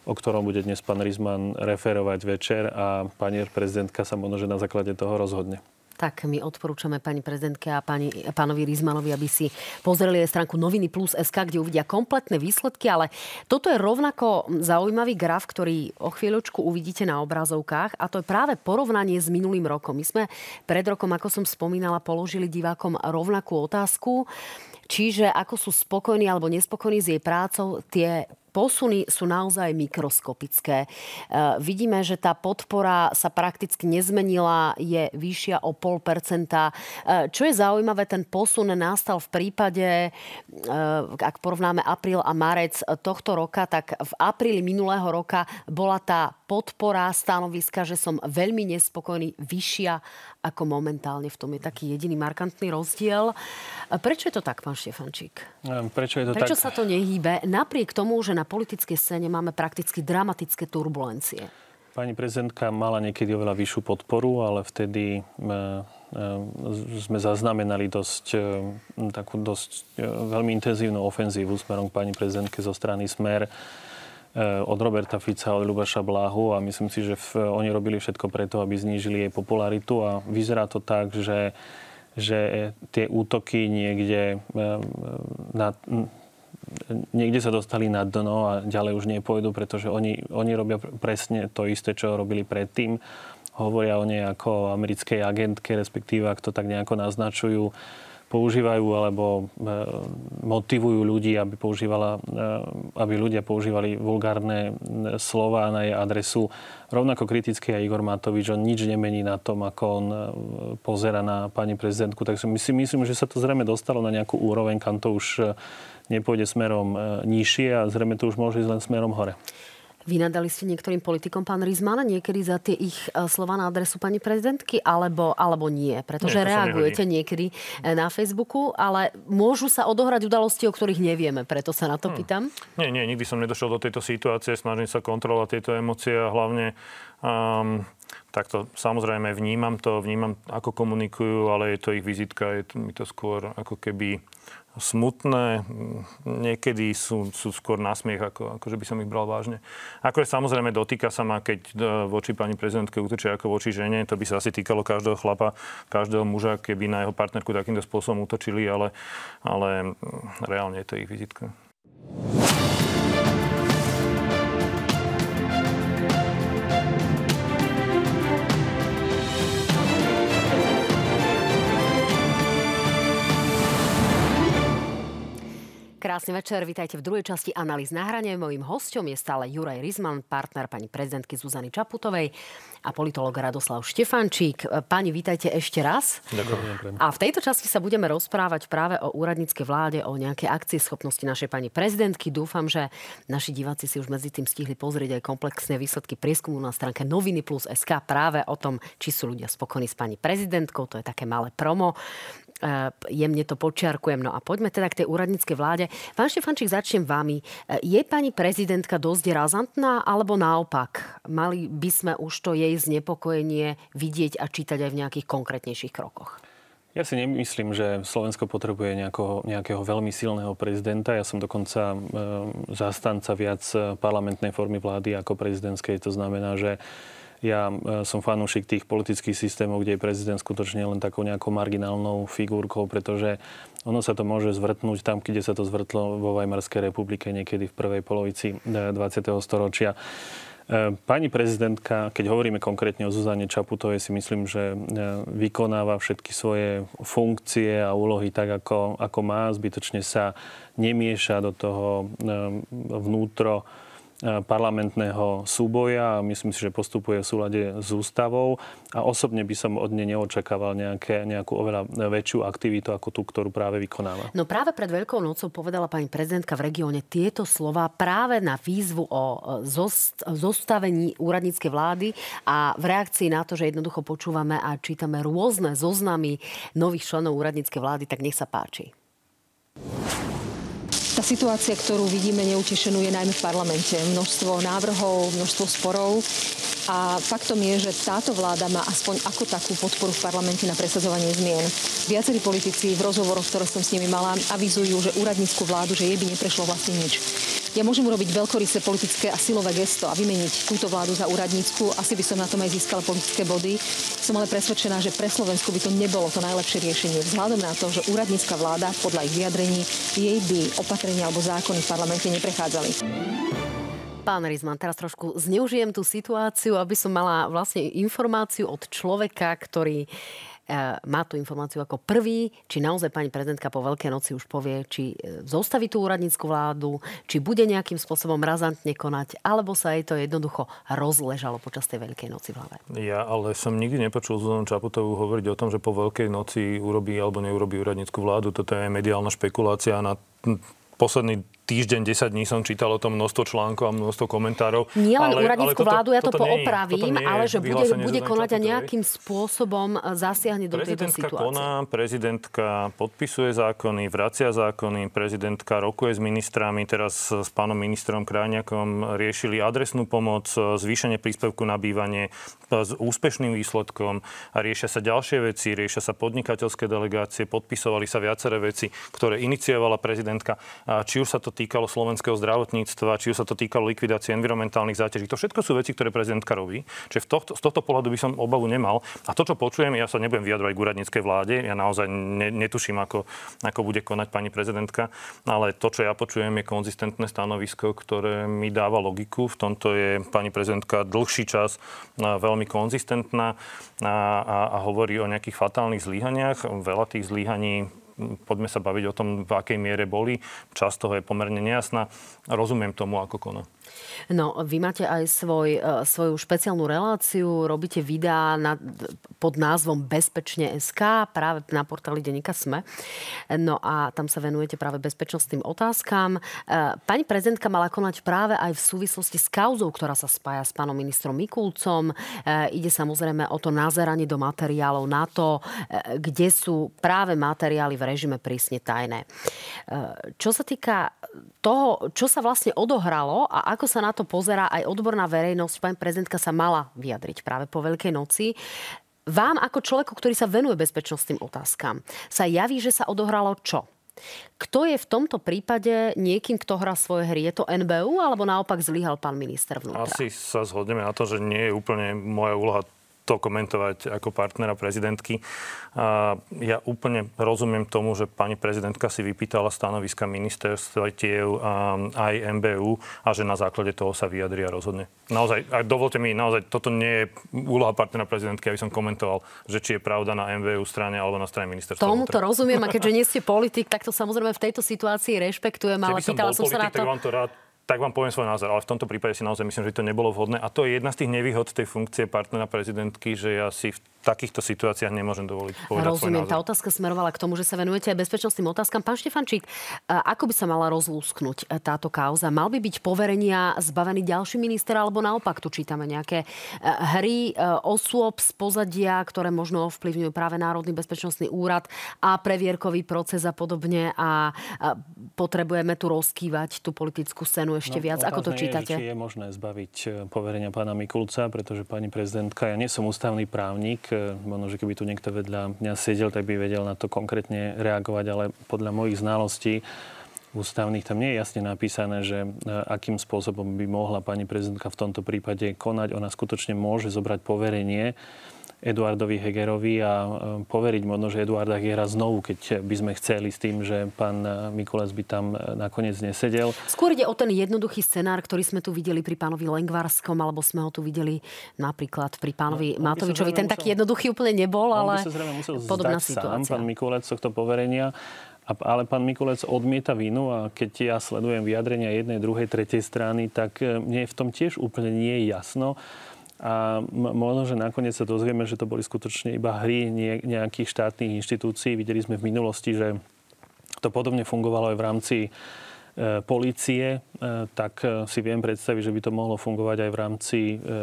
o ktorom bude dnes pán Rizman referovať večer a pani prezidentka sa možno, že na základe toho rozhodne. Tak my odporúčame pani prezidentke a pani, pánovi Rizmanovi, aby si pozreli aj stránku noviny plus SK, kde uvidia kompletné výsledky, ale toto je rovnako zaujímavý graf, ktorý o chvíľočku uvidíte na obrazovkách a to je práve porovnanie s minulým rokom. My sme pred rokom, ako som spomínala, položili divákom rovnakú otázku. Čiže ako sú spokojní alebo nespokojní s jej prácou, tie posuny sú naozaj mikroskopické. E, vidíme, že tá podpora sa prakticky nezmenila, je vyššia o pol percenta. E, čo je zaujímavé, ten posun nastal v prípade, e, ak porovnáme apríl a marec tohto roka, tak v apríli minulého roka bola tá podpora stanoviska, že som veľmi nespokojný, vyššia ako momentálne v tom je taký jediný markantný rozdiel. Prečo je to tak, pán Štefančík? Prečo je to Prečo tak? sa to nehýbe? Napriek tomu, že na politickej scéne máme prakticky dramatické turbulencie. Pani prezidentka mala niekedy oveľa vyššiu podporu, ale vtedy e, e, sme zaznamenali dosť, e, takú dosť veľmi intenzívnu ofenzívu smerom k pani prezidentke zo strany Smer od Roberta Fica, od Lubaša Bláhu a myslím si, že oni robili všetko preto, aby znížili jej popularitu a vyzerá to tak, že, že tie útoky niekde na, niekde sa dostali na dno a ďalej už nepôjdu, pretože oni, oni robia presne to isté, čo robili predtým. Hovoria o nej ako americkej agentke, respektíve ak to tak nejako naznačujú používajú alebo e, motivujú ľudí, aby, používala, e, aby ľudia používali vulgárne slova na jej adresu. Rovnako kritický aj Igor Matovič, on nič nemení na tom, ako on e, pozera na pani prezidentku. Takže my si myslím, že sa to zrejme dostalo na nejakú úroveň, kam to už nepôjde smerom nižšie a zrejme to už môže ísť len smerom hore. Vynadali ste niektorým politikom, pán Rizman, niekedy za tie ich e, slova na adresu pani prezidentky, alebo, alebo nie? Pretože nie, reagujete niekedy e, na Facebooku, ale môžu sa odohrať udalosti, o ktorých nevieme, preto sa na to hm. pýtam. Nie, nie, nikdy som nedošiel do tejto situácie, snažím sa kontrolovať tieto emócie a hlavne um, takto samozrejme vnímam to, vnímam, ako komunikujú, ale je to ich vizitka, je to, mi to skôr ako keby smutné, niekedy sú, sú skôr na smiech, ako, ako že by som ich bral vážne. Ako je samozrejme dotýka sa ma, keď e, voči pani prezidentke útočia ako voči žene, to by sa asi týkalo každého chlapa, každého muža, keby na jeho partnerku takýmto spôsobom útočili, ale, ale reálne je to ich vizitka. Krásny večer, vítajte v druhej časti analýz na hrane. Mojím hostom je stále Juraj Rizman, partner pani prezidentky Zuzany Čaputovej a politolog Radoslav Štefančík. Pani, vítajte ešte raz. Ďakujem. A v tejto časti sa budeme rozprávať práve o úradníckej vláde, o nejakej akcie schopnosti našej pani prezidentky. Dúfam, že naši diváci si už medzi tým stihli pozrieť aj komplexné výsledky prieskumu na stránke Noviny plus SK práve o tom, či sú ľudia spokojní s pani prezidentkou. To je také malé promo. E, jemne to počiarkujem. No a poďme teda k tej úradníckej vláde. Pán Štefančík, začnem vami. E, je pani prezidentka dosť razantná, alebo naopak? Mali by sme už to jej znepokojenie vidieť a čítať aj v nejakých konkrétnejších krokoch? Ja si nemyslím, že Slovensko potrebuje nejakého, nejakého veľmi silného prezidenta. Ja som dokonca e, zastanca viac parlamentnej formy vlády ako prezidentskej. To znamená, že ja e, som fanúšik tých politických systémov, kde je prezident skutočne len takou nejakou marginálnou figurkou, pretože ono sa to môže zvrtnúť tam, kde sa to zvrtlo vo Weimarskej republike niekedy v prvej polovici 20. E, storočia. E, pani prezidentka, keď hovoríme konkrétne o Zuzane Čaputovej, si myslím, že vykonáva všetky svoje funkcie a úlohy tak, ako, ako má. Zbytočne sa nemieša do toho vnútro parlamentného súboja a myslím si, že postupuje v súlade s ústavou a osobne by som od nej neočakával nejaké, nejakú oveľa väčšiu aktivitu ako tú, ktorú práve vykonáva. No práve pred Veľkou nocou povedala pani prezidentka v regióne tieto slova práve na výzvu o zostavení úradníckej vlády a v reakcii na to, že jednoducho počúvame a čítame rôzne zoznamy nových členov úradníckej vlády, tak nech sa páči. Tá situácia, ktorú vidíme neutešenú, je najmä v parlamente. Množstvo návrhov, množstvo sporov. A faktom je, že táto vláda má aspoň ako takú podporu v parlamente na presadzovanie zmien. Viacerí politici v rozhovoroch, ktoré som s nimi mala, avizujú, že úradnícku vládu, že jej by neprešlo vlastne nič. Ja môžem urobiť veľkorysé politické a silové gesto a vymeniť túto vládu za úradnícku. Asi by som na tom aj získala politické body. Som ale presvedčená, že pre Slovensku by to nebolo to najlepšie riešenie. Vzhľadom na to, že úradnícka vláda podľa ich vyjadrení jej by opatrenia alebo zákony v parlamente neprechádzali. Pán Rizman, teraz trošku zneužijem tú situáciu, aby som mala vlastne informáciu od človeka, ktorý má tú informáciu ako prvý, či naozaj pani prezidentka po Veľkej noci už povie, či e, zostaví tú úradnícku vládu, či bude nejakým spôsobom razantne konať, alebo sa jej to jednoducho rozležalo počas tej Veľkej noci v hlave. Ja ale som nikdy nepočul Zuzanu Čaputovú hovoriť o tom, že po Veľkej noci urobí alebo neurobí úradnícku vládu. Toto je mediálna špekulácia na posledný týždeň, 10 dní som čítal o tom množstvo článkov a množstvo komentárov. Nie len ale, vládu, ja to poopravím, ale že bude, bude konať a nejakým spôsobom e, zasiahne do tejto situácie. koná, prezidentka podpisuje zákony, vracia zákony, prezidentka rokuje s ministrami, teraz s pánom ministrom Kráňakom riešili adresnú pomoc, e, zvýšenie príspevku na bývanie e, s úspešným výsledkom a riešia sa ďalšie veci, riešia sa podnikateľské delegácie, podpisovali sa viaceré veci, ktoré iniciovala prezidentka. Či už sa to týkalo slovenského zdravotníctva, či už sa to týkalo likvidácie environmentálnych záťaží. To všetko sú veci, ktoré prezidentka robí. Čiže v tohto, z tohto pohľadu by som obavu nemal. A to, čo počujem, ja sa nebudem vyjadrovať k úradníckej vláde, ja naozaj ne, netuším, ako, ako bude konať pani prezidentka, ale to, čo ja počujem, je konzistentné stanovisko, ktoré mi dáva logiku. V tomto je pani prezidentka dlhší čas veľmi konzistentná a, a, a hovorí o nejakých fatálnych zlíhaniach. Veľa tých zlíhaní poďme sa baviť o tom, v akej miere boli. Časť toho je pomerne nejasná. Rozumiem tomu, ako koná. No, vy máte aj svoj, e, svoju špeciálnu reláciu, robíte videá na, pod názvom Bezpečne SK, práve na portáli Denika Sme. No a tam sa venujete práve bezpečnostným otázkam. E, pani prezidentka mala konať práve aj v súvislosti s kauzou, ktorá sa spája s pánom ministrom Mikulcom. E, ide samozrejme o to nazeranie do materiálov na to, kde sú práve materiály v režime prísne tajné. Čo sa týka toho, čo sa vlastne odohralo a ako sa na to pozerá aj odborná verejnosť, pani prezidentka sa mala vyjadriť práve po Veľkej noci. Vám ako človeku, ktorý sa venuje bezpečnostným otázkam, sa javí, že sa odohralo čo? Kto je v tomto prípade niekým, kto hrá svoje hry? Je to NBU alebo naopak zlyhal pán minister vnútra? Asi sa zhodneme na to, že nie je úplne moja úloha to komentovať ako partnera prezidentky. A ja úplne rozumiem tomu, že pani prezidentka si vypýtala stanoviska ministerstiev a aj MBU a že na základe toho sa vyjadria rozhodne. Naozaj, a dovolte mi, naozaj, toto nie je úloha partnera prezidentky, aby som komentoval, že či je pravda na MBU strane alebo na strane ministerstva. Tomu to rozumiem a keďže nie ste politik, tak to samozrejme v tejto situácii rešpektujem, ale pýtala som politik, sa na to... Tak vám to rád tak vám poviem svoj názor, ale v tomto prípade si naozaj myslím, že to nebolo vhodné. A to je jedna z tých nevýhod tej funkcie partnera prezidentky, že ja si v takýchto situáciách nemôžem dovoliť povedať Rozumiem, tá otázka smerovala k tomu, že sa venujete aj bezpečnostným otázkam. Pán Štefančík, ako by sa mala rozlúsknuť e, táto kauza? Mal by byť poverenia zbavený ďalší minister, alebo naopak tu čítame nejaké e, hry e, osôb z pozadia, ktoré možno ovplyvňujú práve Národný bezpečnostný úrad a previerkový proces a podobne a potrebujeme tu rozkývať tú politickú scénu ešte no, viac. Ako to čítate? Je, či je možné zbaviť poverenia pána Mikulca, pretože pani prezidentka, ja nie som ústavný právnik, možno, že keby tu niekto vedľa mňa sedel, tak by vedel na to konkrétne reagovať, ale podľa mojich znalostí ústavných tam nie je jasne napísané, že e, akým spôsobom by mohla pani prezidentka v tomto prípade konať. Ona skutočne môže zobrať poverenie Eduardovi Hegerovi a e, poveriť možno, že Eduarda Hegera znovu, keď by sme chceli s tým, že pán e, Mikulec by tam e, nakoniec nesedel. Skôr ide o ten jednoduchý scenár, ktorý sme tu videli pri pánovi Lengvarskom, alebo sme ho tu videli napríklad pri pánovi no, Matovičovi. Ten musel, taký jednoduchý úplne nebol, ale by sa musel podobná situácia. Sám, pán Mikulec tohto poverenia. Ale pán Mikulec odmieta vínu a keď ja sledujem vyjadrenia jednej, druhej, tretej strany, tak mne v tom tiež úplne nie je jasno a možno, že nakoniec sa dozvieme, že to boli skutočne iba hry nejakých štátnych inštitúcií. Videli sme v minulosti, že to podobne fungovalo aj v rámci E, polície, e, tak e, si viem predstaviť, že by to mohlo fungovať aj v rámci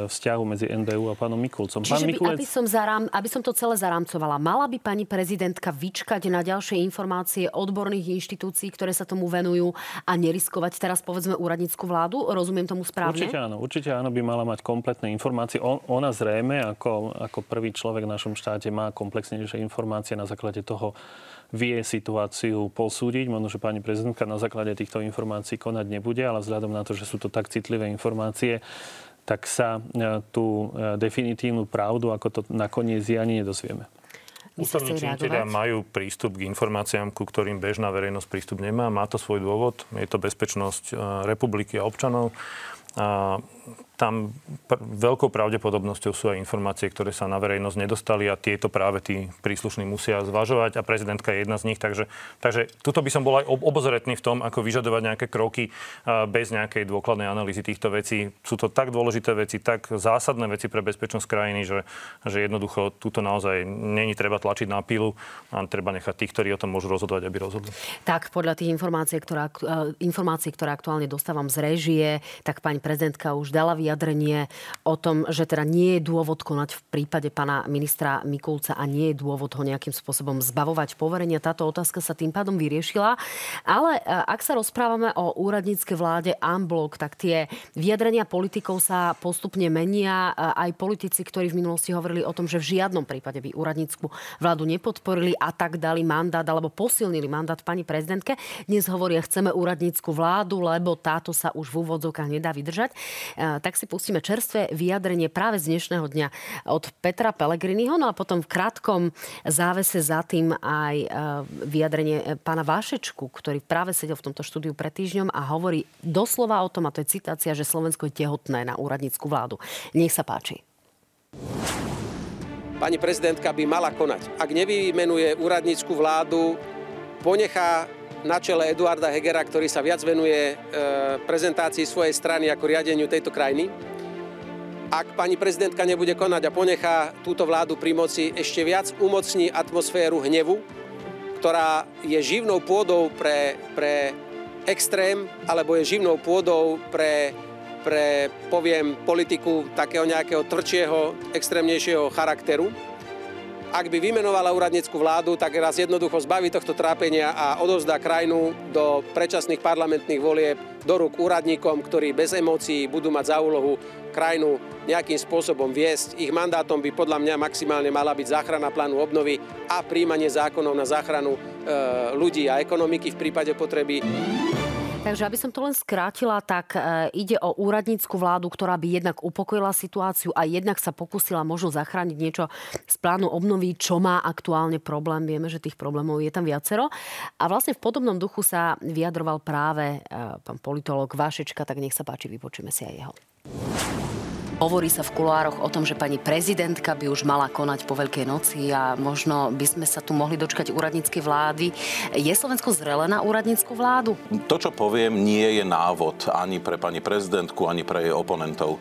vzťahu medzi NBU a pánom Mikulcom. Čiže Pán by, Mikulec... aby, som zarám, aby som to celé zarámcovala, mala by pani prezidentka vyčkať na ďalšie informácie odborných inštitúcií, ktoré sa tomu venujú a neriskovať teraz povedzme úradnícku vládu? Rozumiem tomu správne? Určite áno, určite áno, by mala mať kompletné informácie. On, ona zrejme ako, ako prvý človek v našom štáte má komplexnejšie informácie na základe toho vie situáciu posúdiť. Možno, že pani prezidentka na základe týchto informácií konať nebude, ale vzhľadom na to, že sú to tak citlivé informácie, tak sa tú definitívnu pravdu, ako to nakoniec je, ani nedozvieme. Ústavní činiteľia majú prístup k informáciám, ku ktorým bežná verejnosť prístup nemá. Má to svoj dôvod. Je to bezpečnosť republiky a občanov. A tam pr- veľkou pravdepodobnosťou sú aj informácie, ktoré sa na verejnosť nedostali a tieto práve tí príslušní musia zvažovať a prezidentka je jedna z nich. Takže, takže tuto by som bol aj obozretný v tom, ako vyžadovať nejaké kroky bez nejakej dôkladnej analýzy týchto vecí. Sú to tak dôležité veci, tak zásadné veci pre bezpečnosť krajiny, že, že jednoducho tuto naozaj není treba tlačiť na pilu a treba nechať tých, ktorí o tom môžu rozhodovať, aby rozhodli. Tak podľa tých informácií, ktorá, informácií, ktoré aktuálne dostávam z režie, tak pani prezidentka už dala vyjadrenie o tom, že teda nie je dôvod konať v prípade pána ministra Mikulca a nie je dôvod ho nejakým spôsobom zbavovať poverenia. Táto otázka sa tým pádom vyriešila. Ale e, ak sa rozprávame o úradníckej vláde Amblok, tak tie vyjadrenia politikov sa postupne menia. E, aj politici, ktorí v minulosti hovorili o tom, že v žiadnom prípade by úradnícku vládu nepodporili a tak dali mandát alebo posilnili mandát pani prezidentke. Dnes hovoria, chceme úradnícku vládu, lebo táto sa už v úvodzovkách nedá vydržať. E, tak si pustíme čerstvé vyjadrenie práve z dnešného dňa od Petra Pellegriniho. No a potom v krátkom závese za tým aj e, vyjadrenie pána Vášečku, ktorý práve sedel v tomto štúdiu pred týždňom a hovorí doslova o tom, a to je citácia, že Slovensko je tehotné na úradnícku vládu. Nech sa páči. Pani prezidentka by mala konať. Ak nevymenuje úradnícku vládu, ponechá na čele Eduarda Hegera, ktorý sa viac venuje e, prezentácii svojej strany ako riadeniu tejto krajiny. Ak pani prezidentka nebude konať a ponechá túto vládu pri moci, ešte viac umocní atmosféru hnevu, ktorá je živnou pôdou pre, pre extrém, alebo je živnou pôdou pre, pre, poviem, politiku takého nejakého tvrdšieho, extrémnejšieho charakteru ak by vymenovala úradnícku vládu, tak raz jednoducho zbaví tohto trápenia a odovzdá krajinu do predčasných parlamentných volieb do rúk úradníkom, ktorí bez emócií budú mať za úlohu krajinu nejakým spôsobom viesť. Ich mandátom by podľa mňa maximálne mala byť záchrana plánu obnovy a príjmanie zákonov na záchranu e, ľudí a ekonomiky v prípade potreby. Takže aby som to len skrátila, tak e, ide o úradnícku vládu, ktorá by jednak upokojila situáciu a jednak sa pokusila možno zachrániť niečo z plánu obnovy, čo má aktuálne problém. Vieme, že tých problémov je tam viacero. A vlastne v podobnom duchu sa vyjadroval práve e, pán politolog Vášečka, tak nech sa páči, vypočujeme si aj jeho. Hovorí sa v kuloároch o tom, že pani prezidentka by už mala konať po Veľkej noci a možno by sme sa tu mohli dočkať úradníckej vlády. Je Slovensko zrelé na úradnícku vládu? To, čo poviem, nie je návod ani pre pani prezidentku, ani pre jej oponentov. E,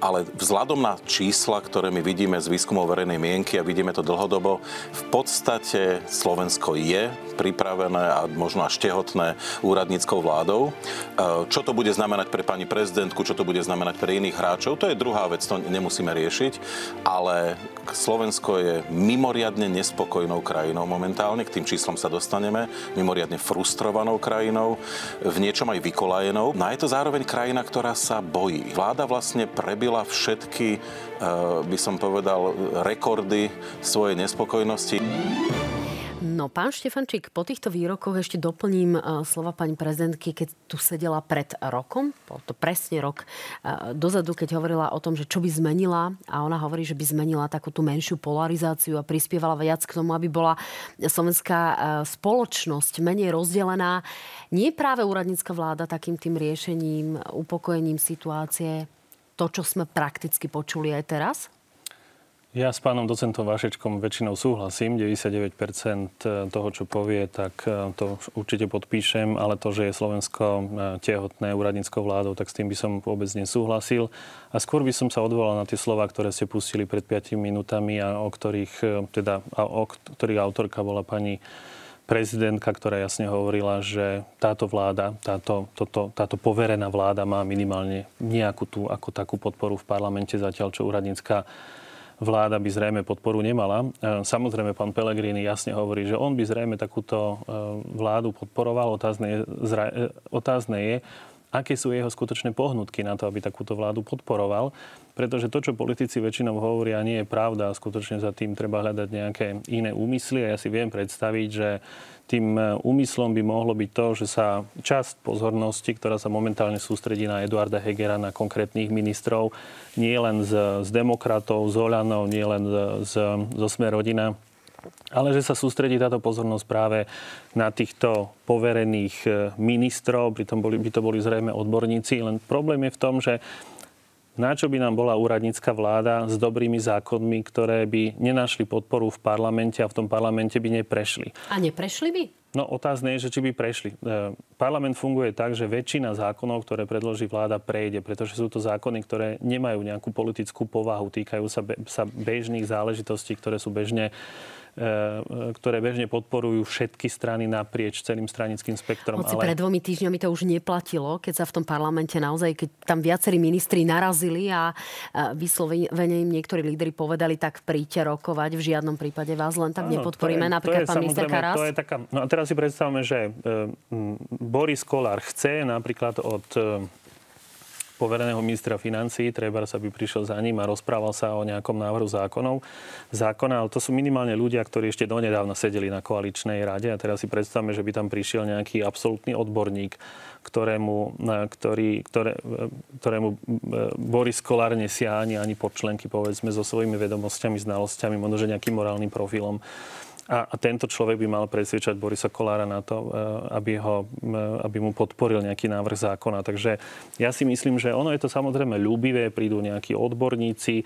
ale vzhľadom na čísla, ktoré my vidíme z výskumov verejnej mienky a vidíme to dlhodobo, v podstate Slovensko je pripravené a možno až tehotné úradníckou vládou. E, čo to bude znamenať pre pani prezidentku, čo to bude znamenať pre iných hráčov, to je druhá vec, to nemusíme riešiť, ale Slovensko je mimoriadne nespokojnou krajinou momentálne, k tým číslom sa dostaneme, mimoriadne frustrovanou krajinou, v niečom aj vykolajenou. No a je to zároveň krajina, ktorá sa bojí. Vláda vlastne prebila všetky, e, by som povedal, rekordy svojej nespokojnosti. No, pán Štefančík, po týchto výrokoch ešte doplním uh, slova pani prezidentky, keď tu sedela pred rokom, bol to presne rok uh, dozadu, keď hovorila o tom, že čo by zmenila a ona hovorí, že by zmenila takú tú menšiu polarizáciu a prispievala viac k tomu, aby bola slovenská uh, spoločnosť menej rozdelená. Nie práve úradnícka vláda takým tým riešením, upokojením situácie, to, čo sme prakticky počuli aj teraz? Ja s pánom docentom Vašečkom väčšinou súhlasím. 99% toho, čo povie, tak e, to určite podpíšem, ale to, že je Slovensko e, tehotné úradníckou vládou, tak s tým by som vôbec nesúhlasil. A skôr by som sa odvolal na tie slova, ktoré ste pustili pred 5 minútami a o ktorých, teda, a o ktorých autorka bola pani prezidentka, ktorá jasne hovorila, že táto vláda, táto, toto, táto poverená vláda má minimálne nejakú tú ako takú podporu v parlamente, zatiaľ čo úradnícka vláda by zrejme podporu nemala. E, samozrejme, pán Pelegrini jasne hovorí, že on by zrejme takúto e, vládu podporoval. Otázne je, e, otázne je aké sú jeho skutočné pohnutky na to, aby takúto vládu podporoval. Pretože to, čo politici väčšinou hovoria, nie je pravda a skutočne za tým treba hľadať nejaké iné úmysly. A ja si viem predstaviť, že tým e, úmyslom by mohlo byť to, že sa časť pozornosti, ktorá sa momentálne sústredí na Eduarda Hegera, na konkrétnych ministrov, nie len z, z demokratov, z Oľanov, nie len z, zo Sme rodina, ale že sa sústredí táto pozornosť práve na týchto poverených e, ministrov, pritom boli, by to boli zrejme odborníci, len problém je v tom, že na čo by nám bola úradnícka vláda s dobrými zákonmi, ktoré by nenašli podporu v parlamente a v tom parlamente by neprešli. A neprešli by? No otázne je, že či by prešli. E, parlament funguje tak, že väčšina zákonov, ktoré predloží vláda, prejde, pretože sú to zákony, ktoré nemajú nejakú politickú povahu, týkajú sa, be, sa bežných záležitostí, ktoré sú bežne ktoré bežne podporujú všetky strany naprieč celým stranickým spektrom. Hoci ale... pred dvomi týždňami to už neplatilo, keď sa v tom parlamente naozaj, keď tam viacerí ministri narazili a vyslovene im niektorí lídry povedali, tak príďte rokovať, v žiadnom prípade vás len tak Áno, nepodporíme, to je, napríklad to je, pán minister Karas. To je taká, no a teraz si predstavme, že e, Boris Kolár chce napríklad od e, povereného ministra financí, treba sa by prišiel za ním a rozprával sa o nejakom návrhu zákonov. Zákona, ale to sú minimálne ľudia, ktorí ešte donedávna sedeli na koaličnej rade a teraz si predstavme, že by tam prišiel nejaký absolútny odborník, ktorému, ktorý, ktoré, ktorému e, Boris Kolár nesiahne ani počlenky, povedzme, so svojimi vedomosťami, znalosťami, možno nejakým morálnym profilom. A, a tento človek by mal presvedčať Borisa Kolára na to, e, aby, ho, e, aby mu podporil nejaký návrh zákona. Takže ja si myslím, že ono je to samozrejme ľúbivé, prídu nejakí odborníci, e,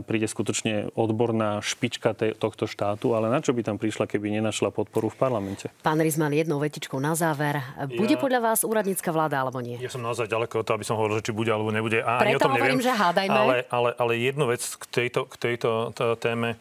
príde skutočne odborná špička tohto štátu, ale na čo by tam prišla, keby nenašla podporu v parlamente? Pán Rizman, jednou vetičkou na záver. Bude ja... podľa vás úradnícka vláda alebo nie? Ja som naozaj ďaleko od toho, aby som hovoril, že či bude alebo nebude. A Preto o tom hovorím, neviem. že hádajme. Ale, ale, ale jednu vec k tejto, k tejto téme.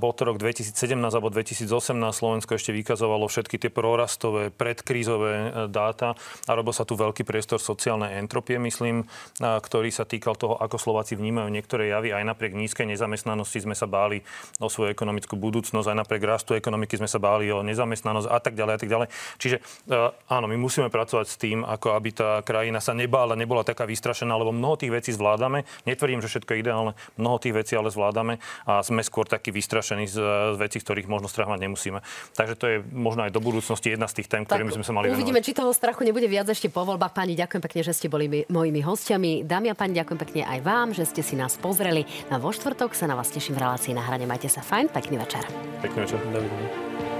Bol to rok 2017 alebo 2018 Slovensko ešte vykazovalo všetky tie prorastové, predkrízové e, dáta a robil sa tu veľký priestor sociálnej entropie, myslím, ktorý sa týkal toho, ako Slováci vnímajú niektoré javy. Aj napriek nízkej nezamestnanosti sme sa báli o svoju ekonomickú budúcnosť, aj napriek rastu ekonomiky sme sa báli o nezamestnanosť a tak ďalej a tak ďalej. Čiže e, áno, my musíme pracovať s tým, ako aby tá krajina sa nebála, nebola taká vystrašená, lebo mnoho tých vecí zvládame. Netvrdím, že všetko je ideálne, mnoho tých vecí ale zvládame a sme skôr takí vystrašení z, z vecí, ktorých možno strach mať nemusíme. Takže to je možno aj do budúcnosti jedna z tých tém, ktorými sme sa mali Uvidíme, venovať. či toho strachu nebude viac ešte po voľbách. Pani, ďakujem pekne, že ste boli mojimi hostiami. Dámy a pani, ďakujem pekne aj vám, že ste si nás pozreli. Na vo štvrtok sa na vás teším v relácii na hrane. Majte sa fajn, pekný večer. Pekný večer. Dovidenia.